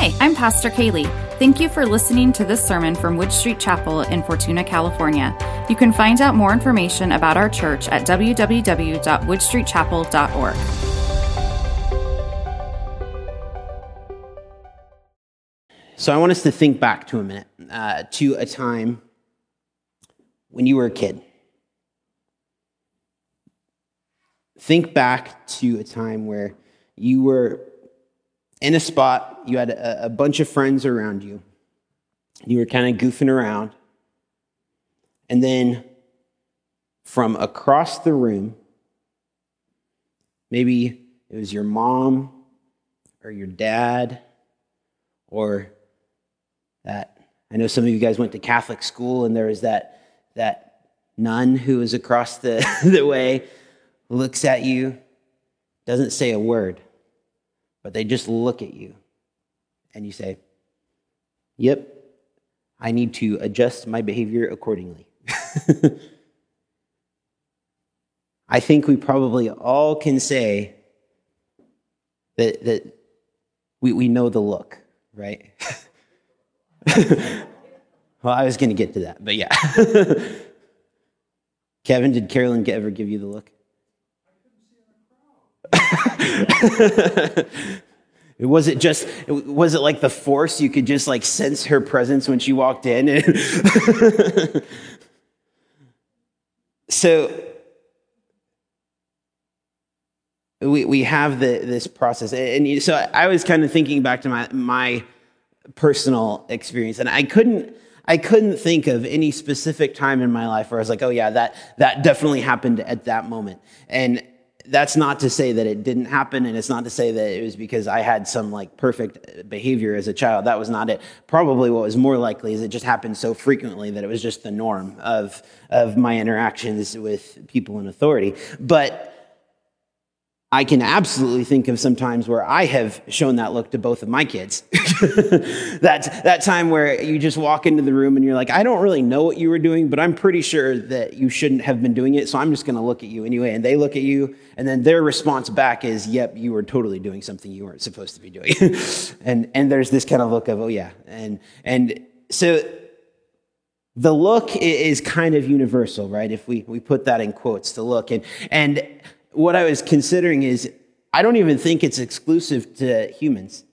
Hi, I'm Pastor Kaylee. Thank you for listening to this sermon from Wood Street Chapel in Fortuna, California. You can find out more information about our church at www.woodstreetchapel.org. So I want us to think back to a minute, uh, to a time when you were a kid. Think back to a time where you were in a spot, you had a, a bunch of friends around you, you were kind of goofing around, and then from across the room, maybe it was your mom or your dad or that I know some of you guys went to Catholic school and there was that that nun who was across the, the way looks at you, doesn't say a word, but they just look at you. And you say, Yep, I need to adjust my behavior accordingly. I think we probably all can say that, that we, we know the look, right? well, I was going to get to that, but yeah. Kevin, did Carolyn ever give you the look? Was it just was it like the force? You could just like sense her presence when she walked in. So we, we have the, this process. And so i was kind of thinking back to my, my personal experience and i couldn't I couldn't think of any specific time in my life where I was like, oh yeah, that, that definitely happened at that moment. And that's not to say that it didn't happen and it's not to say that it was because i had some like perfect behavior as a child. That was not it. Probably what was more likely is it just happened so frequently that it was just the norm of of my interactions with people in authority. But I can absolutely think of some times where I have shown that look to both of my kids. that, that time where you just walk into the room and you're like, I don't really know what you were doing, but I'm pretty sure that you shouldn't have been doing it, so I'm just going to look at you anyway. And they look at you, and then their response back is, Yep, you were totally doing something you weren't supposed to be doing. and, and there's this kind of look of, Oh, yeah. And, and so the look is kind of universal, right? If we, we put that in quotes, the look. And, and what I was considering is I don't even think it's exclusive to humans.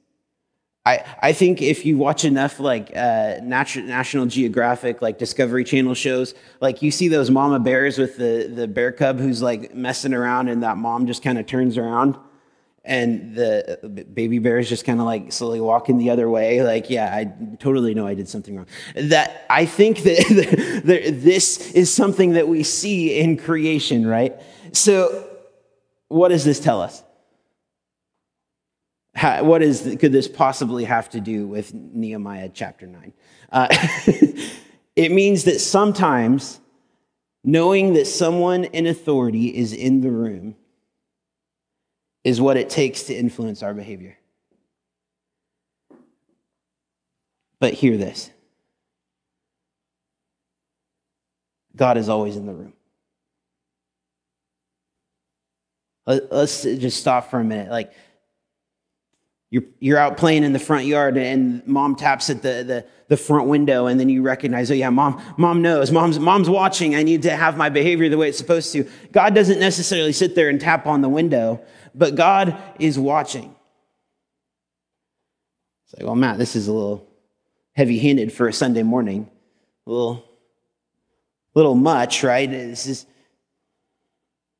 I, I think if you watch enough like uh, National Geographic, like Discovery Channel shows, like you see those mama bears with the, the bear cub who's like messing around and that mom just kind of turns around and the baby bear is just kind of like slowly walking the other way. Like, yeah, I totally know I did something wrong. That I think that this is something that we see in creation, right? So what does this tell us? How, what is, could this possibly have to do with Nehemiah chapter 9? Uh, it means that sometimes knowing that someone in authority is in the room is what it takes to influence our behavior. But hear this God is always in the room. Let's just stop for a minute. Like, you're, you're out playing in the front yard and mom taps at the, the, the front window and then you recognize, oh yeah, mom, mom knows. Mom's, mom's watching. I need to have my behavior the way it's supposed to. God doesn't necessarily sit there and tap on the window, but God is watching. It's like, well, Matt, this is a little heavy handed for a Sunday morning. A little, little much, right? This is,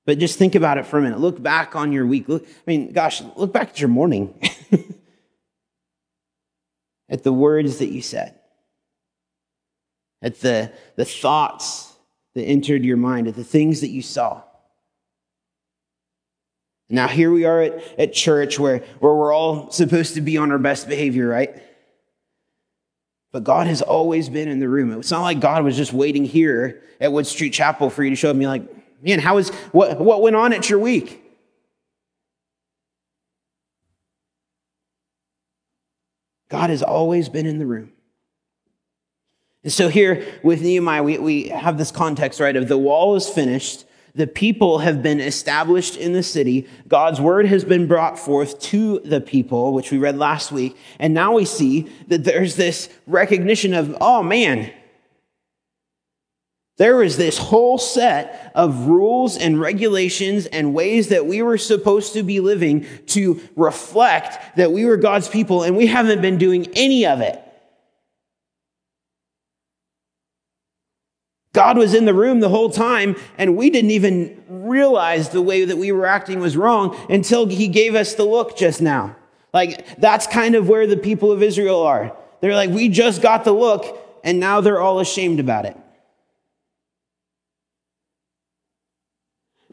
but just think about it for a minute. Look back on your week. Look, I mean, gosh, look back at your morning. at the words that you said. At the, the thoughts that entered your mind, at the things that you saw. Now, here we are at, at church where, where we're all supposed to be on our best behavior, right? But God has always been in the room. It's not like God was just waiting here at Wood Street Chapel for you to show up and be like, Man, how is what what went on at your week? God has always been in the room. And so here with Nehemiah, we, we have this context, right, of the wall is finished, The people have been established in the city. God's word has been brought forth to the people, which we read last week. And now we see that there's this recognition of, oh man, there was this whole set of rules and regulations and ways that we were supposed to be living to reflect that we were God's people, and we haven't been doing any of it. God was in the room the whole time, and we didn't even realize the way that we were acting was wrong until He gave us the look just now. Like, that's kind of where the people of Israel are. They're like, we just got the look, and now they're all ashamed about it.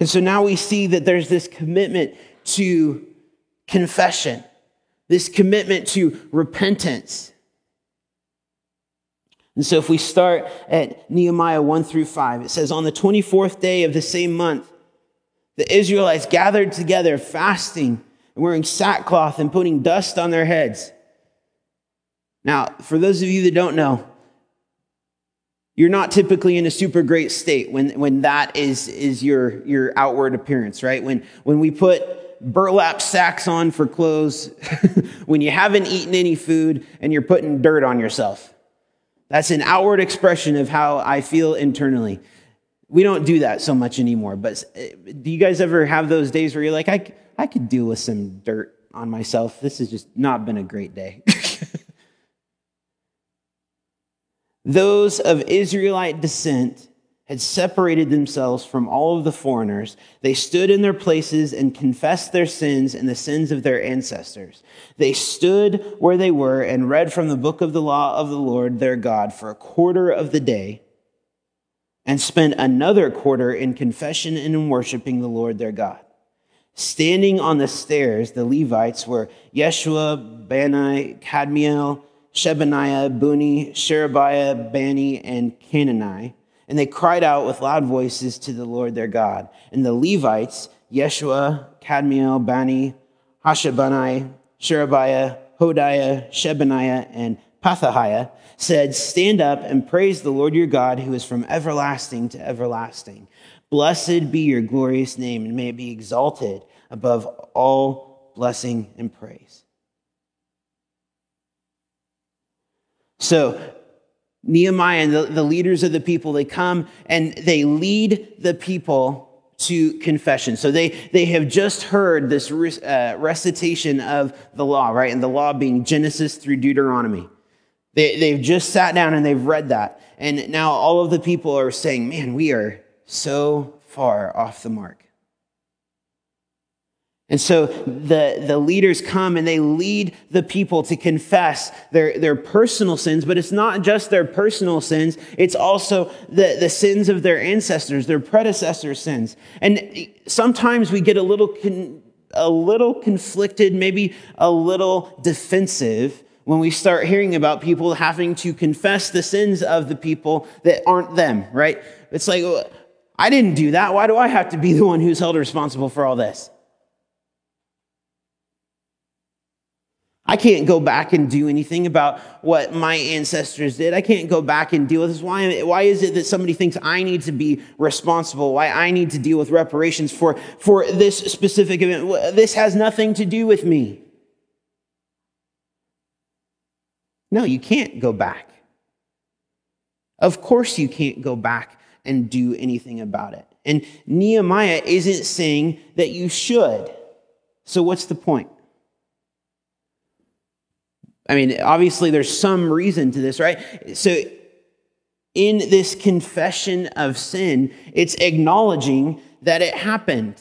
And so now we see that there's this commitment to confession, this commitment to repentance. And so if we start at Nehemiah 1 through 5, it says, On the 24th day of the same month, the Israelites gathered together, fasting and wearing sackcloth and putting dust on their heads. Now, for those of you that don't know, you're not typically in a super great state when, when that is, is your, your outward appearance, right? When, when we put burlap sacks on for clothes, when you haven't eaten any food and you're putting dirt on yourself. That's an outward expression of how I feel internally. We don't do that so much anymore, but do you guys ever have those days where you're like, I, I could deal with some dirt on myself? This has just not been a great day. Those of Israelite descent had separated themselves from all of the foreigners. They stood in their places and confessed their sins and the sins of their ancestors. They stood where they were and read from the book of the law of the Lord their God for a quarter of the day and spent another quarter in confession and in worshiping the Lord their God. Standing on the stairs, the Levites were Yeshua, Bani, Kadmiel, Shebaniah, Bunni, Sherebiah, Bani, and Canaani. And they cried out with loud voices to the Lord their God. And the Levites, Yeshua, Kadmiel, Bani, Hashabani, Sherebiah, Hodiah, Shebaniah, and Pethahiah, said, Stand up and praise the Lord your God, who is from everlasting to everlasting. Blessed be your glorious name, and may it be exalted above all blessing and praise. So Nehemiah and the, the leaders of the people, they come and they lead the people to confession. So they, they have just heard this uh, recitation of the law, right? And the law being Genesis through Deuteronomy. They, they've just sat down and they've read that. And now all of the people are saying, man, we are so far off the mark. And so the, the leaders come and they lead the people to confess their, their personal sins, but it's not just their personal sins, it's also the, the sins of their ancestors, their predecessors' sins. And sometimes we get a little, con, a little conflicted, maybe a little defensive when we start hearing about people having to confess the sins of the people that aren't them, right? It's like, I didn't do that. Why do I have to be the one who's held responsible for all this? I can't go back and do anything about what my ancestors did. I can't go back and deal with this. Why, why is it that somebody thinks I need to be responsible? Why I need to deal with reparations for, for this specific event? This has nothing to do with me. No, you can't go back. Of course, you can't go back and do anything about it. And Nehemiah isn't saying that you should. So, what's the point? I mean, obviously, there's some reason to this, right? So, in this confession of sin, it's acknowledging that it happened.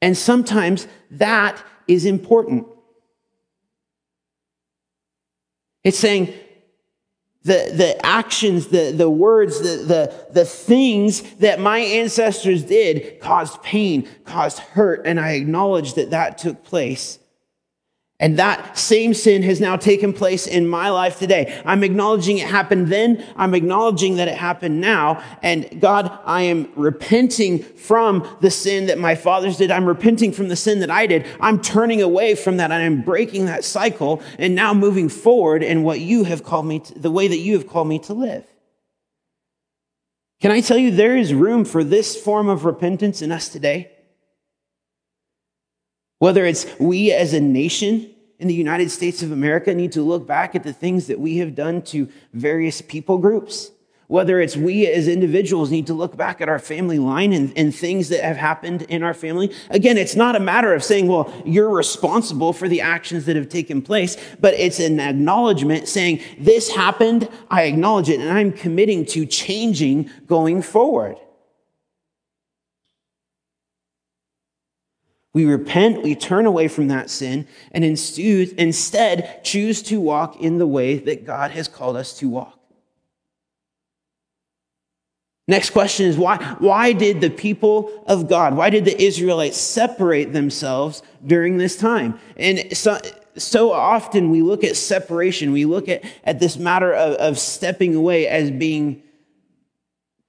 And sometimes that is important. It's saying, the, the actions, the, the words, the, the, the things that my ancestors did caused pain, caused hurt, and I acknowledge that that took place. And that same sin has now taken place in my life today. I'm acknowledging it happened then. I'm acknowledging that it happened now. And God, I am repenting from the sin that my fathers did. I'm repenting from the sin that I did. I'm turning away from that and I'm breaking that cycle and now moving forward in what you have called me, to, the way that you have called me to live. Can I tell you, there is room for this form of repentance in us today? Whether it's we as a nation in the United States of America need to look back at the things that we have done to various people groups whether it's we as individuals need to look back at our family line and, and things that have happened in our family. Again, it's not a matter of saying, well, you're responsible for the actions that have taken place, but it's an acknowledgement saying, this happened, I acknowledge it, and I'm committing to changing going forward. We repent, we turn away from that sin, and instead choose to walk in the way that God has called us to walk. Next question is why, why did the people of God, why did the Israelites separate themselves during this time? And so, so often we look at separation, we look at, at this matter of, of stepping away as being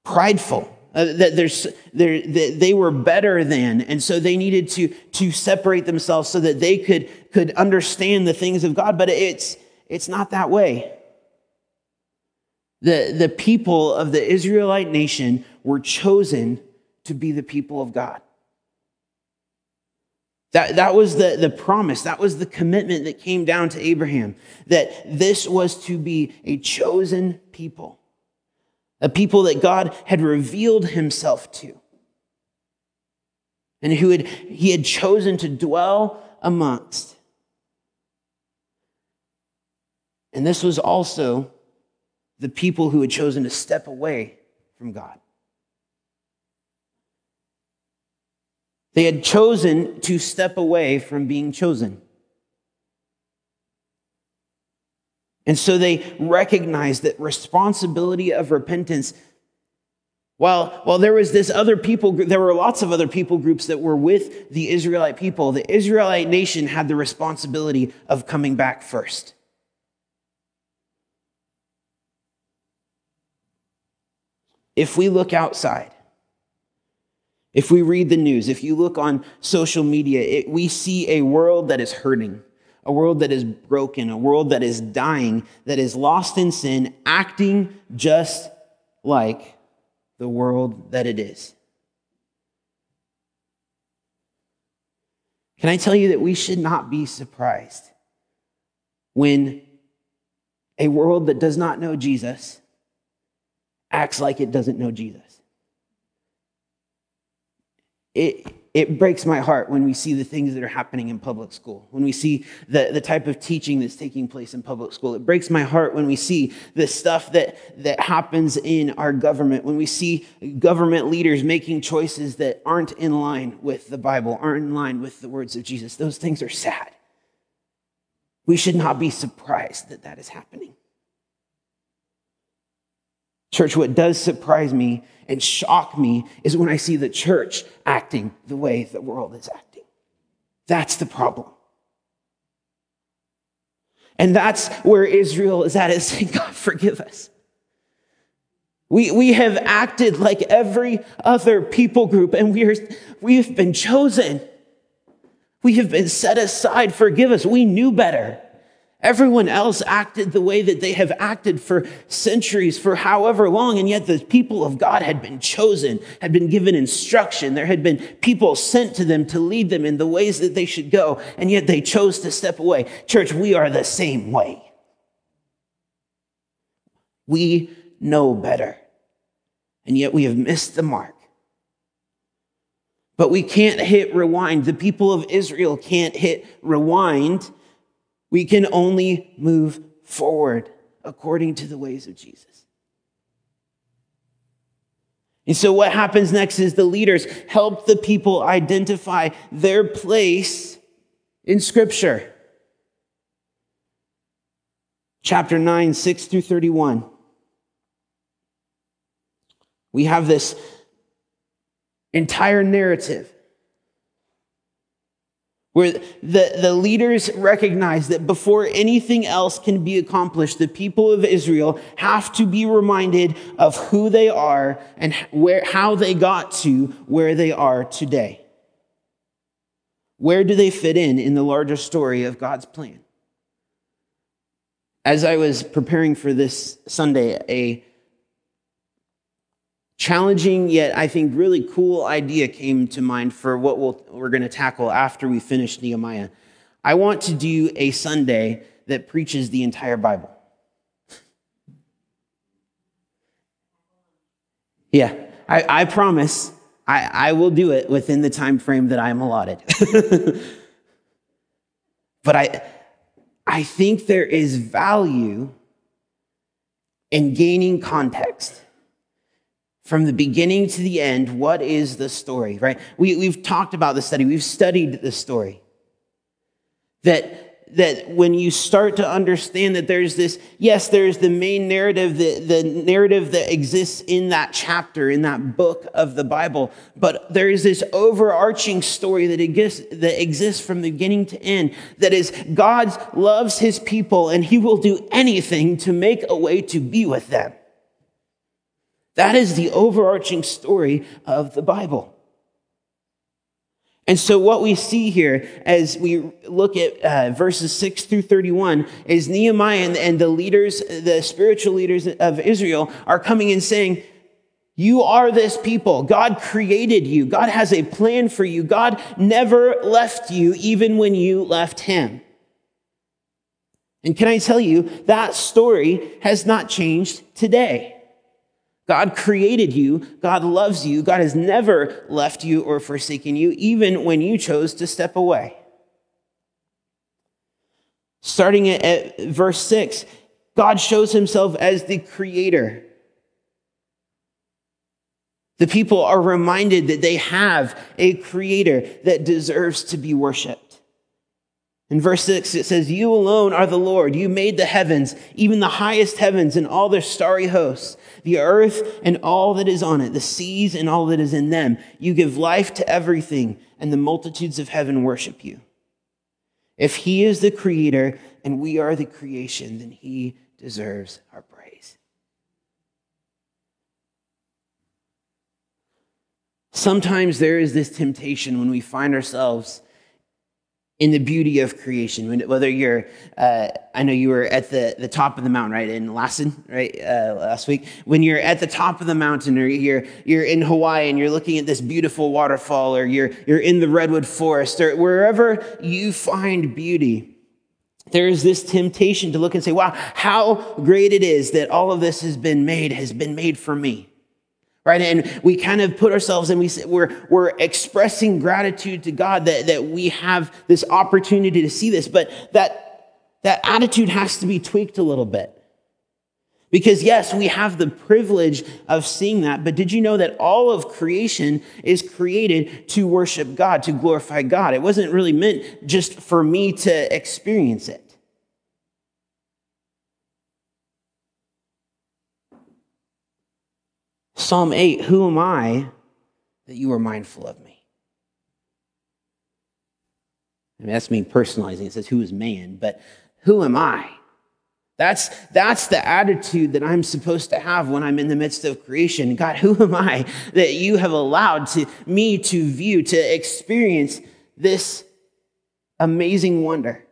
prideful. Uh, that there's, that they were better than, and so they needed to, to separate themselves so that they could, could understand the things of God. But it's, it's not that way. The, the people of the Israelite nation were chosen to be the people of God. That, that was the, the promise. That was the commitment that came down to Abraham, that this was to be a chosen people, a people that God had revealed himself to, and who had, he had chosen to dwell amongst. And this was also the people who had chosen to step away from God. They had chosen to step away from being chosen. And so they recognized that responsibility of repentance. While, while there was this other people there were lots of other people groups that were with the Israelite people. The Israelite nation had the responsibility of coming back first. If we look outside, if we read the news, if you look on social media, it, we see a world that is hurting, a world that is broken, a world that is dying, that is lost in sin, acting just like the world that it is. Can I tell you that we should not be surprised when a world that does not know Jesus acts like it doesn't know Jesus. It, it breaks my heart when we see the things that are happening in public school, when we see the, the type of teaching that's taking place in public school. It breaks my heart when we see the stuff that, that happens in our government, when we see government leaders making choices that aren't in line with the Bible, aren't in line with the words of Jesus. Those things are sad. We should not be surprised that that is happening. Church, what does surprise me and shock me is when I see the church acting the way the world is acting. That's the problem. And that's where Israel is at, is saying, God, forgive us. We, we have acted like every other people group, and we are, we've been chosen. We have been set aside. Forgive us. We knew better. Everyone else acted the way that they have acted for centuries, for however long, and yet the people of God had been chosen, had been given instruction. There had been people sent to them to lead them in the ways that they should go, and yet they chose to step away. Church, we are the same way. We know better, and yet we have missed the mark. But we can't hit rewind. The people of Israel can't hit rewind we can only move forward according to the ways of Jesus. And so, what happens next is the leaders help the people identify their place in Scripture. Chapter 9, 6 through 31. We have this entire narrative where the, the leaders recognize that before anything else can be accomplished, the people of Israel have to be reminded of who they are and where, how they got to where they are today. Where do they fit in in the larger story of God's plan? As I was preparing for this Sunday, a challenging yet I think really cool idea came to mind for what we are going to tackle after we finish Nehemiah. I want to do a Sunday that preaches the entire Bible. Yeah, I, I promise I, I will do it within the time frame that I'm allotted. but I, I think there is value in gaining context from the beginning to the end. What is the story, right? We, we've talked about the study, we've studied the story. That that when you start to understand that there's this, yes, there's the main narrative, the, the narrative that exists in that chapter, in that book of the Bible, but there is this overarching story that exists, that exists from beginning to end. That is, God loves his people and he will do anything to make a way to be with them. That is the overarching story of the Bible. And so, what we see here as we look at uh, verses 6 through 31 is Nehemiah and, and the leaders, the spiritual leaders of Israel, are coming and saying, You are this people. God created you. God has a plan for you. God never left you, even when you left Him. And can I tell you, that story has not changed today. God created you. God loves you. God has never left you or forsaken you, even when you chose to step away. Starting at, verse 6, God shows himself as the creator. The people are reminded that they have a creator that deserves to be worshiped. In verse 6, it says, You alone are the Lord. You made the heavens, even the highest heavens and all their starry hosts, the earth and all that is on it, the seas and all that is in them. You give life to everything, and the multitudes of heaven worship you. If he is the creator and we are the creation, then he deserves our praise. Sometimes there is this temptation when we find ourselves in the beauty of creation. Whether you're, uh, I know you were at the, the top of the mountain, right, in Lassen, right, uh, last week. When you're at the top of the mountain, or you're you're in Hawaii and you're looking at this beautiful waterfall, or you're you're in the redwood forest, or wherever you find beauty. There is this temptation to look and say, wow, how great it is that all of this has been made, has been made for me right? And we kind of put ourselves and we we're, we're expressing gratitude to God that, that we have this opportunity to see this, but that, that attitude has to be tweaked a little bit. Because yes, we have the privilege of seeing that, but did you know that all of creation is created to worship God, to glorify God? It wasn't really meant just for me to experience it. Psalm 8 Who am I that you are mindful of me? I mean, that's me personalizing. It says, Who is man? But who am I? That's, that's the attitude that I'm supposed to have when I'm in the midst of creation. God, who am I that you have allowed to me to view, to experience this amazing wonder?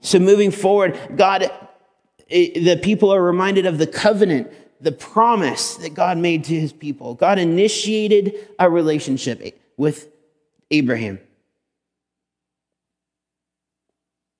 So moving forward, God the people are reminded of the covenant, the promise that God made to his people. God initiated a relationship with Abraham.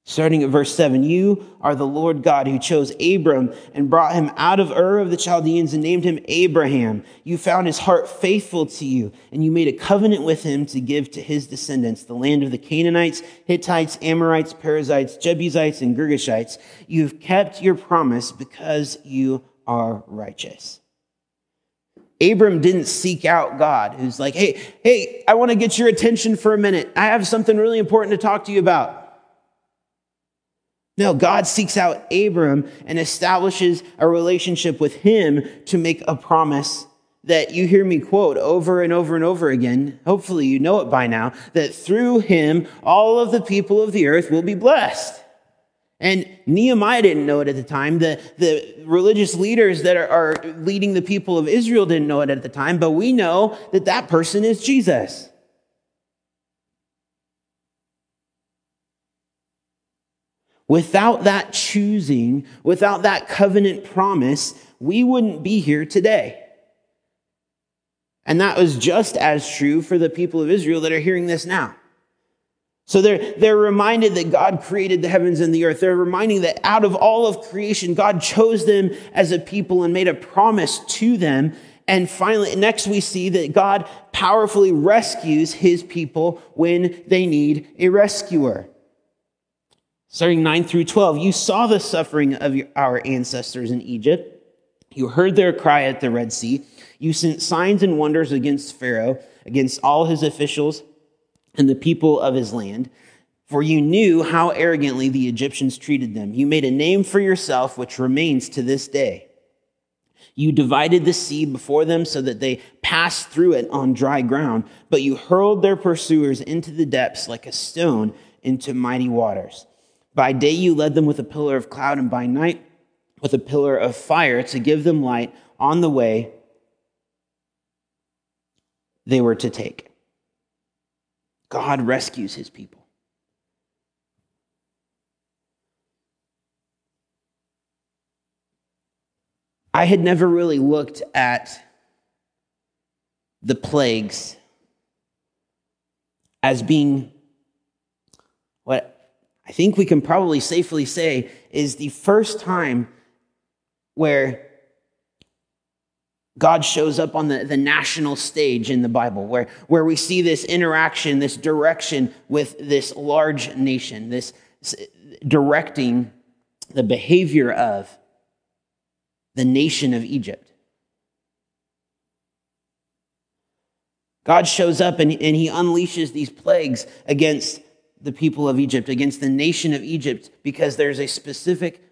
Starting at verse 7, you are the Lord God who chose Abram and brought him out of Ur of the Chaldeans and named him Abraham. You found his heart faithful to you, and you made a covenant with him to give to his descendants the land of the Canaanites, Hittites, Amorites, Perizzites, Jebusites, and Girgashites. You've kept your promise because you are righteous. Abram didn't seek out God, who's like, hey, hey, I want to get your attention for a minute. I have something really important to talk to you about. No, God seeks out Abram and establishes a relationship with him to make a promise that you hear me quote over and over and over again. Hopefully, you know it by now that through him, all of the people of the earth will be blessed. And Nehemiah didn't know it at the time. The, the religious leaders that are, are leading the people of Israel didn't know it at the time, but we know that that person is Jesus. Without that choosing, without that covenant promise, we wouldn't be here today. And that was just as true for the people of Israel that are hearing this now. So they're, they're reminded that God created the heavens and the earth. They're reminding that out of all of creation, God chose them as a people and made a promise to them. And finally, next we see that God powerfully rescues his people when they need a rescuer. Starting 9 through 12, you saw the suffering of our ancestors in Egypt. You heard their cry at the Red Sea. You sent signs and wonders against Pharaoh, against all his officials and the people of his land. For you knew how arrogantly the Egyptians treated them. You made a name for yourself, which remains to this day. You divided the sea before them so that they passed through it on dry ground, but you hurled their pursuers into the depths like a stone into mighty waters. By day you led them with a pillar of cloud, and by night with a pillar of fire to give them light on the way they were to take. God rescues his people. I had never really looked at the plagues as being what I think we can probably safely say is the first time where God shows up on the, the national stage in the Bible, where, where we see this interaction, this direction with this large nation, this directing the behavior of the nation of Egypt. God shows up and, and he unleashes these plagues against the people of Egypt, against the nation of Egypt, because there's a specific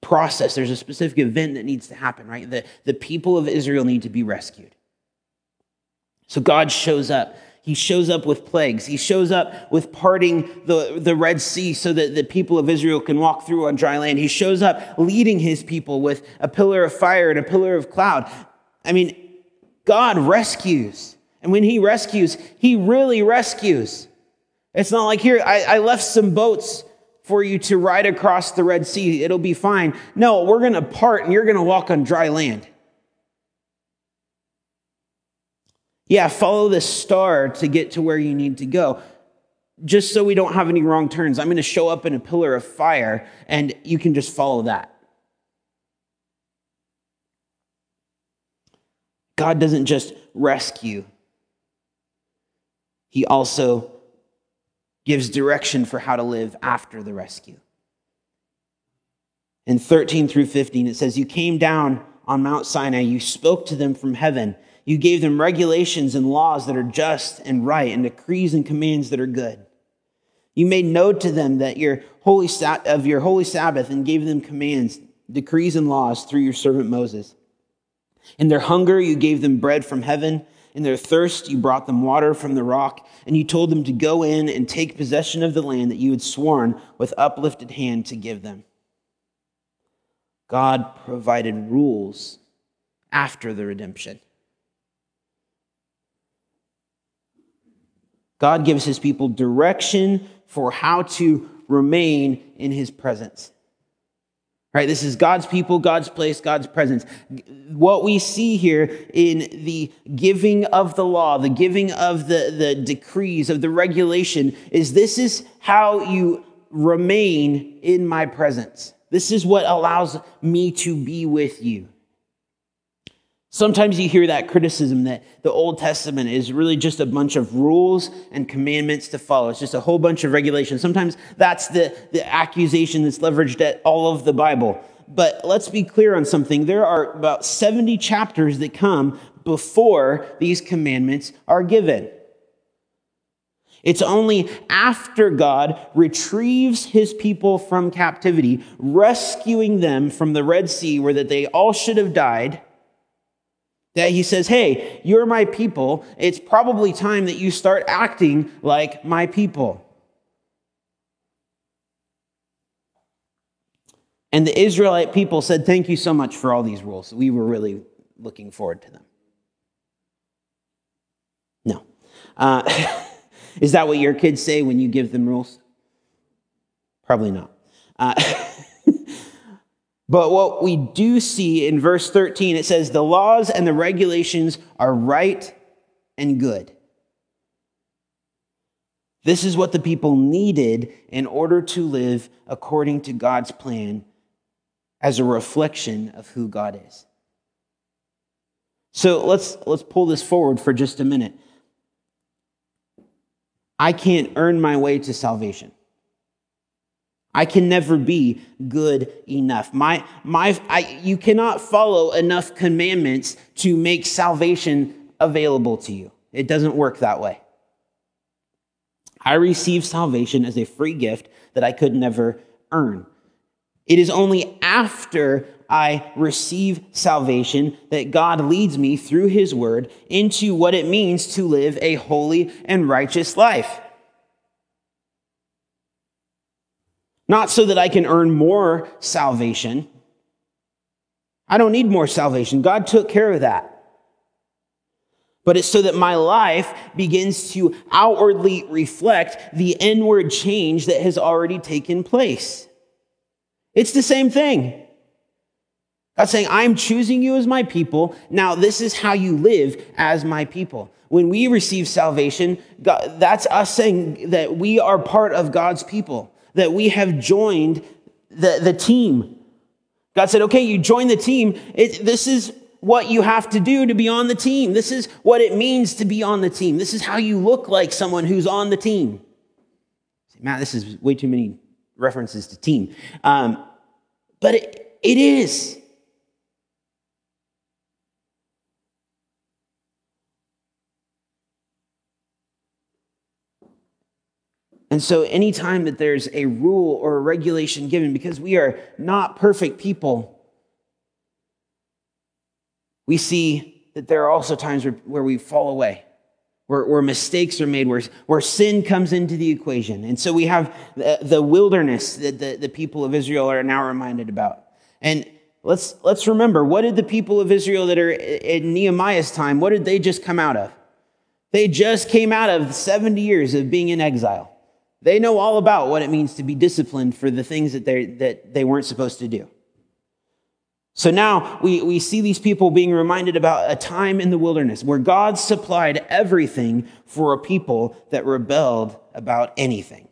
process, there's a specific event that needs to happen, right? The, the people of Israel need to be rescued. So God shows up. He shows up with plagues. He shows up with parting the, the Red Sea so that the people of Israel can walk through on dry land. He shows up leading his people with a pillar of fire and a pillar of cloud. I mean, God rescues. And when he rescues, he really rescues. It's not like here, I, I left some boats for you to ride across the Red Sea. It'll be fine. No, we're going to part and you're going to walk on dry land. Yeah, follow the star to get to where you need to go. Just so we don't have any wrong turns, I'm going to show up in a pillar of fire and you can just follow that. God doesn't just rescue, he also gives direction for how to live after the rescue. In 13 through 15, it says, You came down on Mount Sinai, you spoke to them from heaven. You gave them regulations and laws that are just and right, and decrees and commands that are good. You made known to them that your holy of your holy Sabbath and gave them commands, decrees, and laws through your servant Moses. In their hunger, you gave them bread from heaven in their thirst, you brought them water from the rock, and you told them to go in and take possession of the land that you had sworn with uplifted hand to give them. God provided rules after the redemption. God gives his people direction for how to remain in his presence. Right? This is God's people, God's place, God's presence. What we see here in the giving of the law, the giving of the, the decrees, of the regulation, is this is how you remain in my presence. This is what allows me to be with you. Sometimes you hear that criticism that the Old Testament is really just a bunch of rules and commandments to follow. It's just a whole bunch of regulations. Sometimes that's the, the accusation that's leveraged at all of the Bible. But let's be clear on something. There are about 70 chapters that come before these commandments are given. It's only after God retrieves his people from captivity, rescuing them from the Red Sea where that they all should have died, that he says, Hey, you're my people. It's probably time that you start acting like my people. And the Israelite people said, Thank you so much for all these rules. We were really looking forward to them. No. Uh, is that what your kids say when you give them rules? Probably not. Uh, but what we do see in verse 13, it says, The laws and the regulations are right and good. This is what the people needed in order to live according to God's plan as a reflection of who God is. So let's, let's pull this forward for just a minute. I can't earn my way to salvation. I can never be good enough. My, my, I, you cannot follow enough commandments to make salvation available to you. It doesn't work that way. I receive salvation as a free gift that I could never earn. It is only after I receive salvation that God leads me through his word into what it means to live a holy and righteous life. Not so that I can earn more salvation. I don't need more salvation. God took care of that. But it's so that my life begins to outwardly reflect the inward change that has already taken place. It's the same thing. God's saying, I'm choosing you as my people. Now, this is how you live as my people. When we receive salvation, God, that's us saying that we are part of God's people, that we have joined the, the team. God said, okay, you join the team. It, this is what you have to do to be on the team. This is what it means to be on the team. This is how you look like someone who's on the team. Matt, this is way too many references to team. Um, but it, it is. And so, anytime that there's a rule or a regulation given, because we are not perfect people, we see that there are also times where, where we fall away, where, where, mistakes are made, where, where sin comes into the equation. And so, we have the, the wilderness that the, the people of Israel are now reminded about. And let's, let's remember what did the people of Israel that are in Nehemiah's time, what did they just come out of? They just came out of 70 years of being in exile. They know all about what it means to be disciplined for the things that, they that they weren't supposed to do. So now we, we see these people being reminded about a time in the wilderness where God supplied everything for a people that rebelled about anything.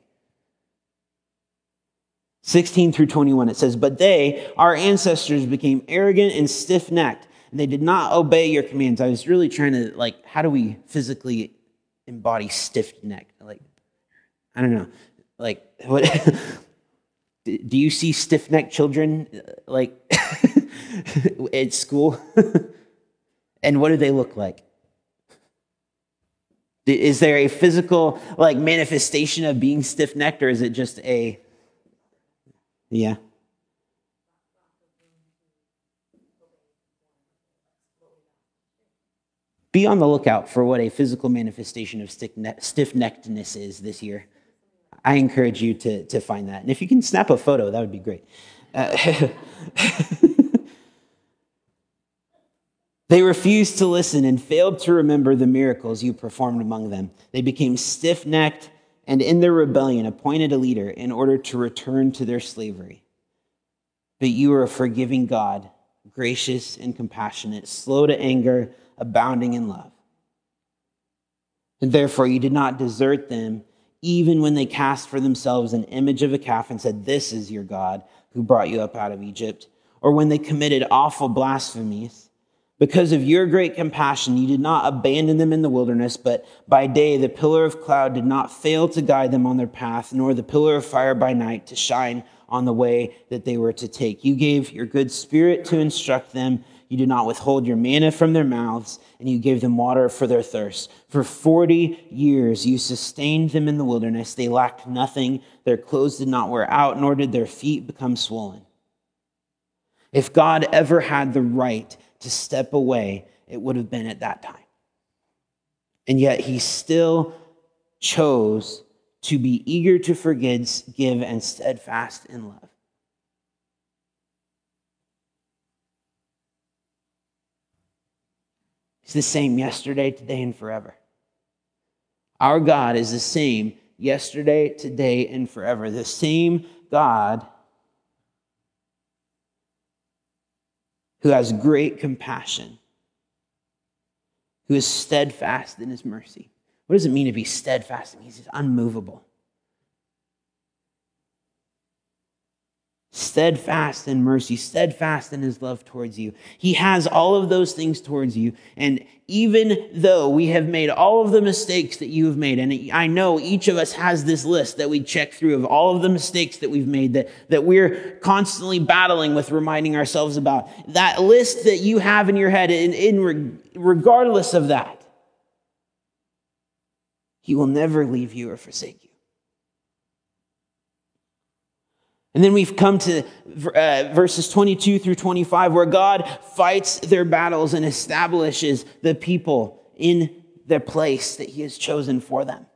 16 through 21, it says, But they, our ancestors, became arrogant and stiff necked, and they did not obey your commands. I was really trying to, like, how do we physically embody stiff necked? Like, I don't know. Like, what? do you see stiff necked children uh, like at school? and what do they look like? Is there a physical like manifestation of being stiff necked, or is it just a yeah? Be on the lookout for what a physical manifestation of stiff neckedness is this year. I encourage you to, to find that. And if you can snap a photo, that would be great. Uh, they refused to listen and failed to remember the miracles you performed among them. They became stiff necked and, in their rebellion, appointed a leader in order to return to their slavery. But you are a forgiving God, gracious and compassionate, slow to anger, abounding in love. And therefore, you did not desert them even when they cast for themselves an image of a calf and said, This is your God who brought you up out of Egypt, or when they committed awful blasphemies. Because of your great compassion, you did not abandon them in the wilderness, but by day the pillar of cloud did not fail to guide them on their path, nor the pillar of fire by night to shine on the way that they were to take. You gave your good spirit to instruct them you did not withhold your manna from their mouths, and you gave them water for their thirst. For 40 years you sustained them in the wilderness. They lacked nothing. Their clothes did not wear out, nor did their feet become swollen. If God ever had the right to step away, it would have been at that time. And yet he still chose to be eager to forgive, give, and steadfast in love. He's the same yesterday, today, and forever. Our God is the same yesterday, today, and forever. The same God who has great compassion, who is steadfast in his mercy. What does it mean to be steadfast? It means he's unmovable. Steadfast in mercy, steadfast in his love towards you. He has all of those things towards you. And even though we have made all of the mistakes that you have made, and I know each of us has this list that we check through of all of the mistakes that we've made that, that we're constantly battling with reminding ourselves about. That list that you have in your head, in, in regardless of that, he will never leave you or forsake you. And then we've come to uh, verses 22 through 25, where God fights their battles and establishes the people in their place that He has chosen for them.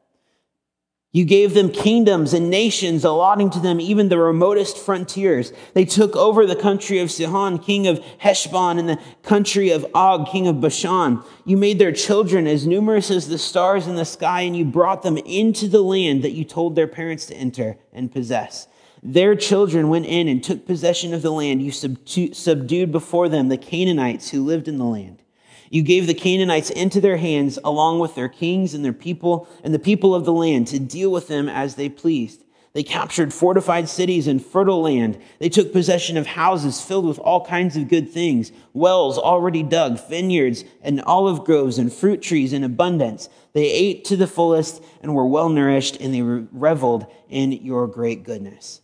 You gave them kingdoms and nations, allotting to them even the remotest frontiers. They took over the country of Sihon, king of Heshbon, and the country of Og, king of Bashan. You made their children as numerous as the stars in the sky, and you brought them into the land that you told their parents to enter and possess. Their children went in and took possession of the land. You subdued before them the Canaanites who lived in the land. You gave the Canaanites into their hands, along with their kings and their people and the people of the land, to deal with them as they pleased. They captured fortified cities and fertile land. They took possession of houses filled with all kinds of good things, wells already dug, vineyards and olive groves and fruit trees in abundance. They ate to the fullest and were well nourished, and they reveled in your great goodness.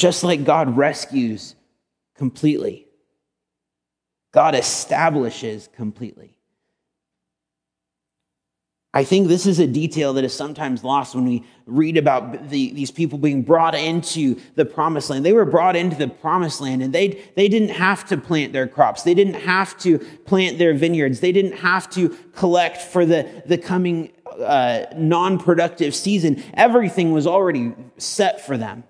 Just like God rescues completely, God establishes completely. I think this is a detail that is sometimes lost when we read about the, these people being brought into the promised land. They were brought into the promised land and they, they didn't have to plant their crops. They didn't have to plant their vineyards. They didn't have to collect for the, the coming uh, non productive season. Everything was already set for them.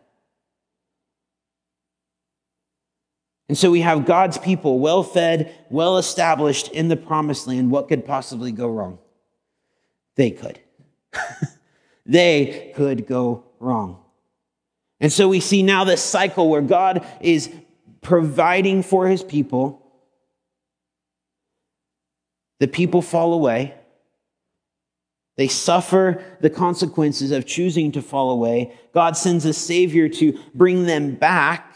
And so we have God's people well fed, well established in the promised land. What could possibly go wrong? They could. they could go wrong. And so we see now this cycle where God is providing for his people. The people fall away. They suffer the consequences of choosing to fall away. God sends a Savior to bring them back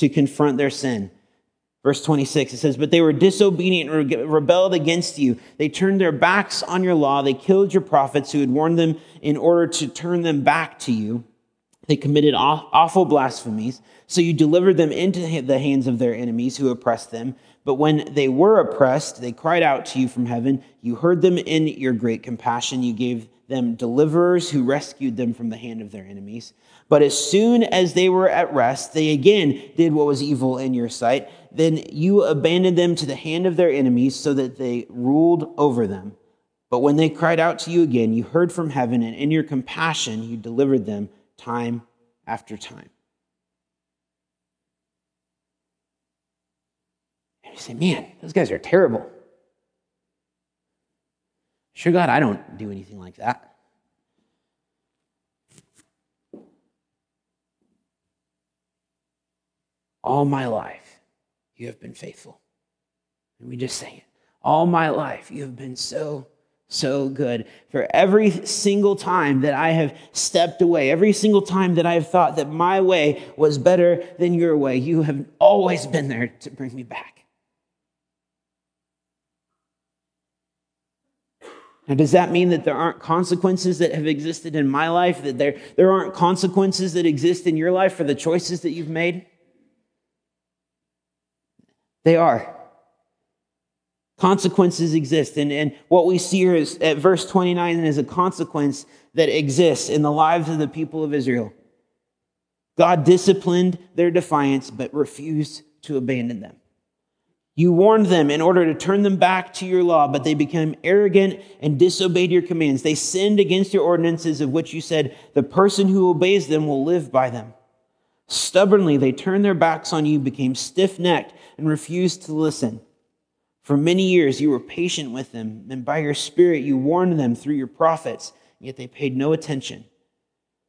to confront their sin. Verse 26, it says, But they were disobedient and rebelled against you. They turned their backs on your law. They killed your prophets who had warned them in order to turn them back to you. They committed awful blasphemies. So you delivered them into the hands of their enemies who oppressed them. But when they were oppressed, they cried out to you from heaven. You heard them in your great compassion. You gave them deliverers who rescued them from the hand of their enemies. But as soon as they were at rest, they again did what was evil in your sight. Then you abandoned them to the hand of their enemies so that they ruled over them. But when they cried out to you again, you heard from heaven, and in your compassion, you delivered them time after time. And you say, man, those guys are terrible. Sure, God, I don't do anything like that. All my life, you have been faithful. And we just say it. All my life, you have been so, so good. For every single time that I have stepped away, every single time that I have thought that my way was better than your way, you have always been there to bring me back. Now, does that mean that there aren't consequences that have existed in my life, that there, there aren't consequences that exist in your life for the choices that you've made? They are. Consequences exist. And, and what we see here is at verse 29 is a consequence that exists in the lives of the people of Israel. God disciplined their defiance, but refused to abandon them. You warned them in order to turn them back to your law, but they became arrogant and disobeyed your commands. They sinned against your ordinances, of which you said, The person who obeys them will live by them. Stubbornly, they turned their backs on you, became stiff necked, and refused to listen. For many years, you were patient with them, and by your Spirit, you warned them through your prophets. yet they paid no attention.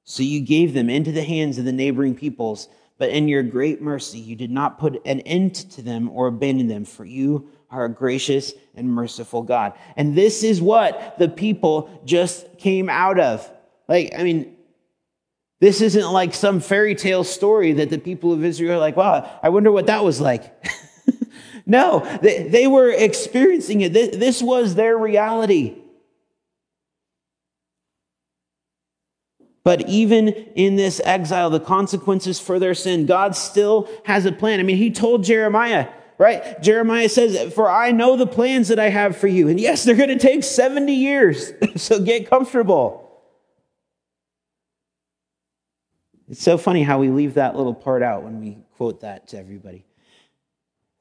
So you gave them into the hands of the neighboring peoples, but in your great mercy you did not put an end to them or abandon them, for you are a gracious and merciful God. And this is what the people just came out of. Like, I mean, this isn't like some fairy tale story that the people of Israel are like, wow, I wonder what that was like. no, they, they were experiencing it. This, this was their reality. But even in this exile, the consequences for their sin, God still has a plan. I mean, he told Jeremiah, right? Jeremiah says, For I know the plans that I have for you. And yes, they're going to take 70 years, so get comfortable. It's so funny how we leave that little part out when we quote that to everybody.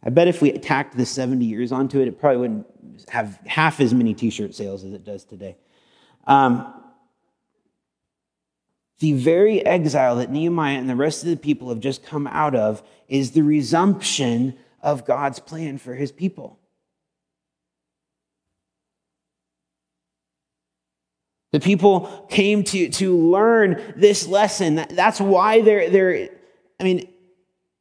I bet if we tacked the 70 years onto it, it probably wouldn't have half as many t shirt sales as it does today. Um, the very exile that Nehemiah and the rest of the people have just come out of is the resumption of God's plan for his people. The people came to, to learn this lesson. That's why they're, they're I mean,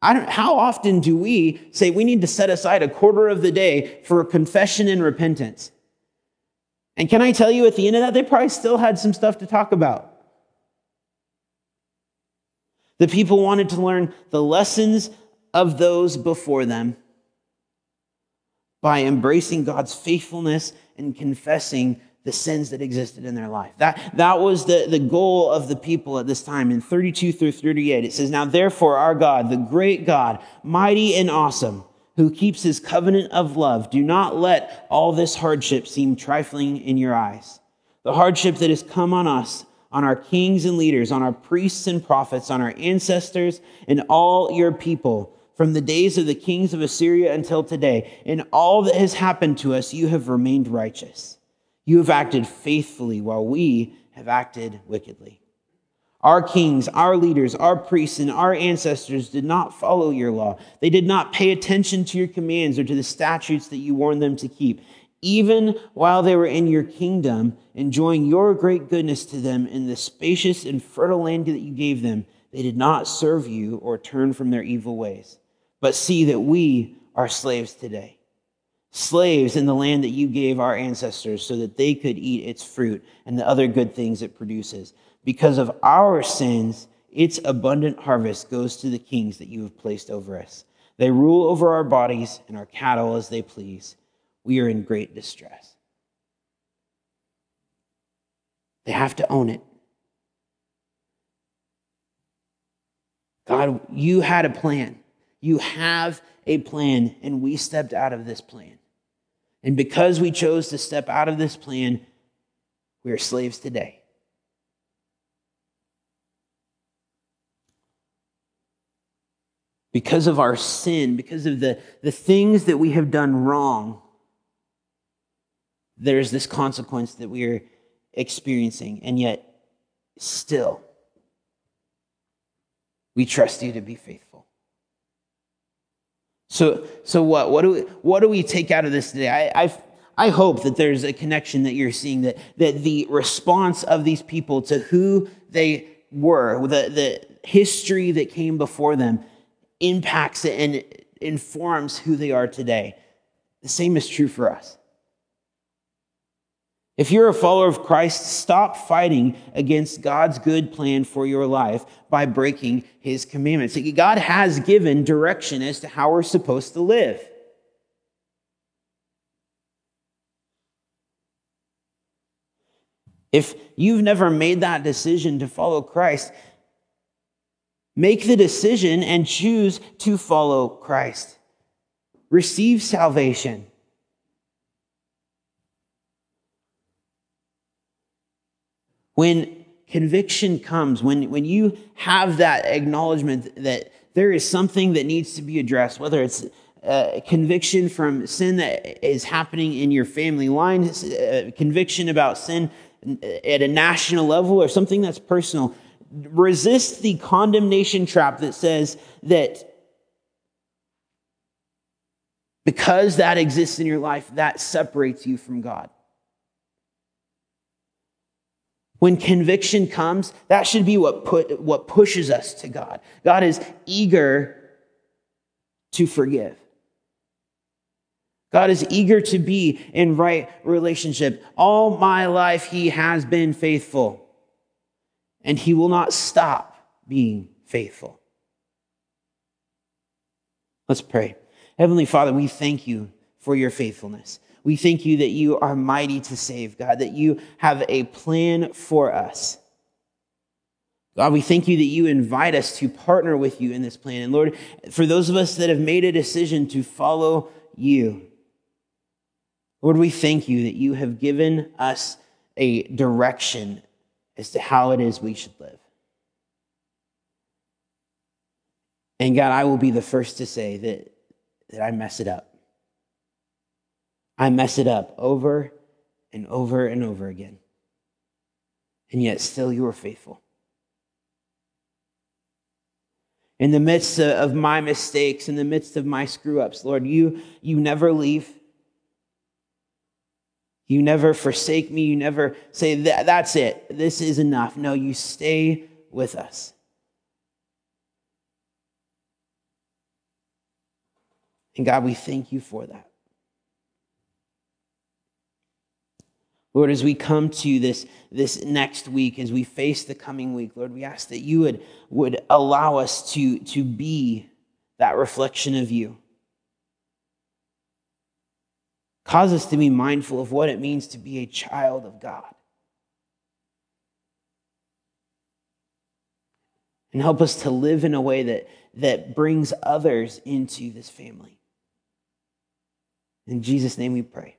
I don't, how often do we say we need to set aside a quarter of the day for confession and repentance? And can I tell you at the end of that, they probably still had some stuff to talk about. The people wanted to learn the lessons of those before them by embracing God's faithfulness and confessing the sins that existed in their life. That, that was the, the goal of the people at this time. In 32 through 38, it says, Now therefore, our God, the great God, mighty and awesome, who keeps his covenant of love, do not let all this hardship seem trifling in your eyes. The hardship that has come on us on our kings and leaders, on our priests and prophets, on our ancestors, and all your people from the days of the kings of Assyria until today. In all that has happened to us, you have remained righteous. You have acted faithfully while we have acted wickedly. Our kings, our leaders, our priests, and our ancestors did not follow your law. They did not pay attention to your commands or to the statutes that you warned them to keep even while they were in your kingdom, enjoying your great goodness to them in the spacious and fertile land that you gave them, they did not serve you or turn from their evil ways. But see that we are slaves today, slaves in the land that you gave our ancestors so that they could eat its fruit and the other good things it produces. Because of our sins, its abundant harvest goes to the kings that you have placed over us. They rule over our bodies and our cattle as they please we are in great distress. They have to own it. God, you had a plan. You have a plan, and we stepped out of this plan. And because we chose to step out of this plan, we are slaves today. Because of our sin, because of the, the things that we have done wrong, there's this consequence that we are experiencing, and yet still, we trust you to be faithful. So, so what? What do we, what do we take out of this today? I, I, I hope that there's a connection that you're seeing that, that the response of these people to who they were, the, the history that came before them, impacts and informs who they are today. The same is true for us. If you're a follower of Christ, stop fighting against God's good plan for your life by breaking his commandments. God has given direction as to how we're supposed to live. If you've never made that decision to follow Christ, make the decision and choose to follow Christ. Receive salvation. When conviction comes, when, when you have that acknowledgement that there is something that needs to be addressed, whether it's uh, conviction from sin that is happening in your family line, uh, conviction about sin at a national level, or something that's personal, resist the condemnation trap that says that because that exists in your life, that separates you from God. When conviction comes, that should be what, put, what pushes us to God. God is eager to forgive. God is eager to be in right relationship. All my life, He has been faithful, and He will not stop being faithful. Let's pray. Heavenly Father, we thank you for your faithfulness. We thank you that you are mighty to save, God, that you have a plan for us. God, we thank you that you invite us to partner with you in this plan. And Lord, for those of us that have made a decision to follow you, Lord, we thank you that you have given us a direction as to how it is we should live. And God, I will be the first to say that, that I mess it up. I mess it up over and over and over again. And yet, still, you are faithful. In the midst of my mistakes, in the midst of my screw ups, Lord, you, you never leave. You never forsake me. You never say, that, That's it. This is enough. No, you stay with us. And God, we thank you for that. Lord, as we come to this, this next week, as we face the coming week, Lord, we ask that you would, would allow us to, to be that reflection of you. Cause us to be mindful of what it means to be a child of God. And help us to live in a way that, that brings others into this family. In Jesus' name we pray.